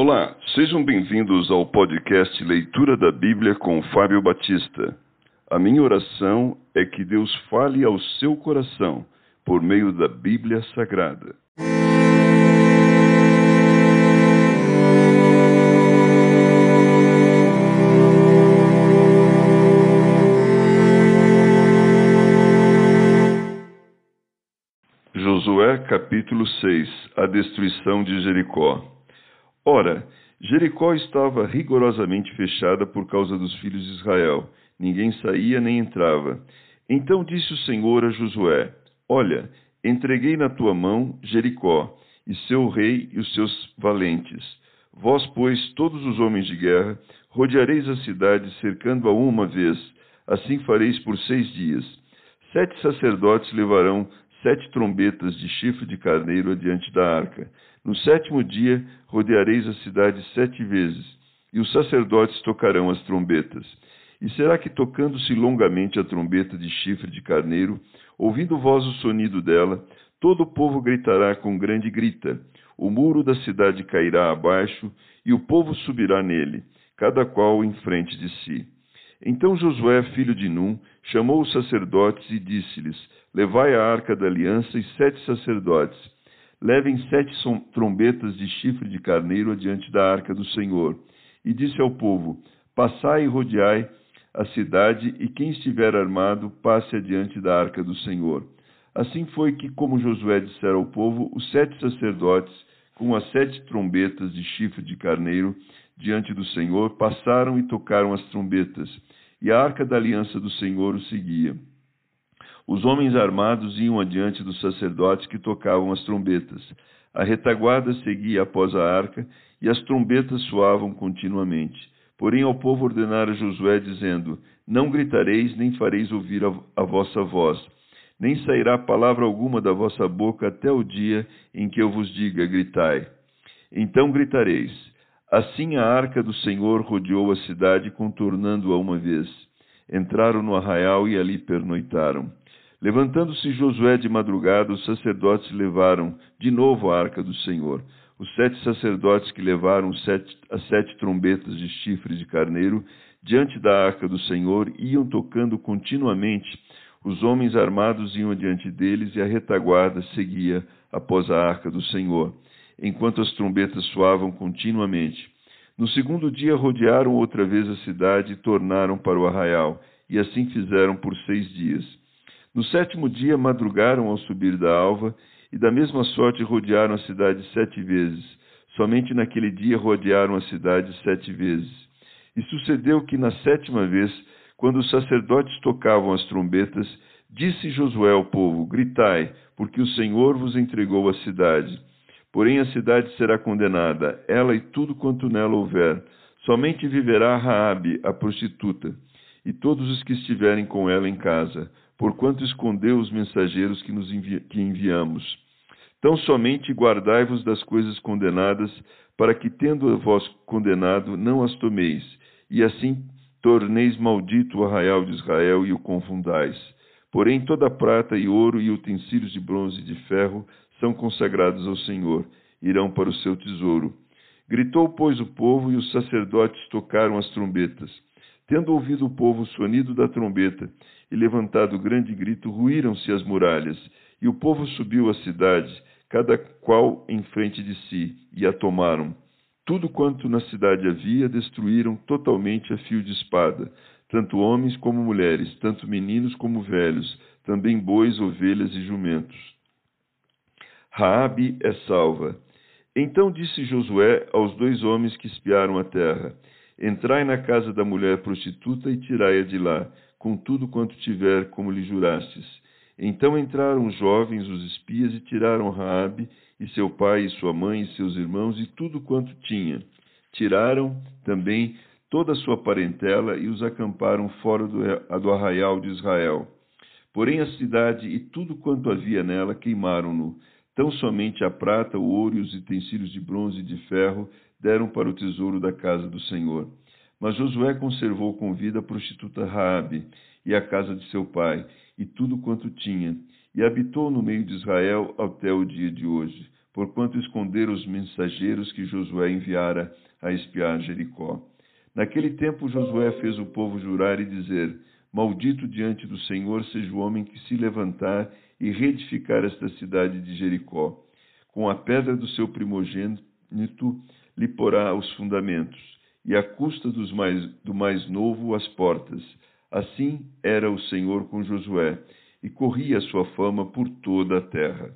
Olá, sejam bem-vindos ao podcast Leitura da Bíblia com Fábio Batista. A minha oração é que Deus fale ao seu coração por meio da Bíblia Sagrada. Josué capítulo 6 A destruição de Jericó Ora, Jericó estava rigorosamente fechada por causa dos filhos de Israel. Ninguém saía nem entrava. Então disse o Senhor a Josué: Olha, entreguei na tua mão Jericó, e seu rei e os seus valentes. Vós, pois, todos os homens de guerra, rodeareis a cidade, cercando-a uma vez. Assim fareis por seis dias. Sete sacerdotes levarão sete trombetas de chifre de carneiro adiante da arca. No sétimo dia rodeareis a cidade sete vezes, e os sacerdotes tocarão as trombetas. E será que, tocando-se longamente a trombeta de chifre de carneiro, ouvindo vós o sonido dela, todo o povo gritará com grande grita, o muro da cidade cairá abaixo, e o povo subirá nele, cada qual em frente de si. Então Josué, filho de Num, chamou os sacerdotes e disse-lhes: Levai a arca da aliança e sete sacerdotes. Levem sete trombetas de chifre de carneiro adiante da arca do Senhor. E disse ao povo: Passai e rodeai a cidade, e quem estiver armado, passe adiante da arca do Senhor. Assim foi que, como Josué dissera ao povo, os sete sacerdotes, com as sete trombetas de chifre de carneiro, diante do Senhor, passaram e tocaram as trombetas, e a arca da aliança do Senhor o seguia. Os homens armados iam adiante dos sacerdotes que tocavam as trombetas. A retaguarda seguia após a arca, e as trombetas soavam continuamente. Porém, ao povo ordenara Josué, dizendo: Não gritareis, nem fareis ouvir a, a vossa voz, nem sairá palavra alguma da vossa boca até o dia em que eu vos diga: gritai. Então gritareis. Assim a arca do Senhor rodeou a cidade, contornando-a uma vez. Entraram no arraial e ali pernoitaram. Levantando-se Josué de madrugada, os sacerdotes levaram de novo a arca do Senhor. Os sete sacerdotes que levaram sete, as sete trombetas de chifre de carneiro diante da arca do Senhor iam tocando continuamente. Os homens armados iam diante deles e a retaguarda seguia após a arca do Senhor enquanto as trombetas soavam continuamente. No segundo dia rodearam outra vez a cidade e tornaram para o arraial, e assim fizeram por seis dias. No sétimo dia madrugaram ao subir da alva, e da mesma sorte rodearam a cidade sete vezes. Somente naquele dia rodearam a cidade sete vezes. E sucedeu que na sétima vez, quando os sacerdotes tocavam as trombetas, disse Josué ao povo: Gritai, porque o Senhor vos entregou a cidade. Porém a cidade será condenada, ela e tudo quanto nela houver. Somente viverá Raabe, a prostituta, e todos os que estiverem com ela em casa, porquanto escondeu os mensageiros que nos envi que enviamos. Tão somente guardai-vos das coisas condenadas, para que, tendo a vós condenado, não as tomeis, e assim torneis maldito o arraial de Israel e o confundais. Porém, toda prata e ouro e utensílios de bronze e de ferro são consagrados ao Senhor, irão para o seu tesouro. Gritou, pois, o povo, e os sacerdotes tocaram as trombetas. Tendo ouvido o povo o sonido da trombeta e levantado grande grito, ruíram-se as muralhas, e o povo subiu à cidade, cada qual em frente de si, e a tomaram. Tudo quanto na cidade havia, destruíram totalmente a fio de espada, tanto homens como mulheres, tanto meninos como velhos, também bois, ovelhas e jumentos. Raabe é salva. Então disse Josué aos dois homens que espiaram a terra: Entrai na casa da mulher prostituta e tirai-a de lá, com tudo quanto tiver, como lhe jurastes. Então entraram os jovens, os espias, e tiraram Raabe e seu pai e sua mãe e seus irmãos e tudo quanto tinha. Tiraram também toda a sua parentela e os acamparam fora do, arraial de Israel. Porém a cidade e tudo quanto havia nela queimaram-no Tão somente a prata, o ouro e os utensílios de bronze e de ferro deram para o tesouro da casa do Senhor. Mas Josué conservou com vida a prostituta Raabe e a casa de seu pai e tudo quanto tinha, e habitou no meio de Israel até o dia de hoje. porquanto esconderam os mensageiros que Josué enviara a espiar Jericó. Naquele tempo Josué fez o povo jurar e dizer: Maldito diante do Senhor seja o homem que se levantar e reedificar esta cidade de Jericó. Com a pedra do seu primogênito lhe porá os fundamentos, e à custa mais, do mais novo as portas. Assim era o Senhor com Josué, e corria a sua fama por toda a terra.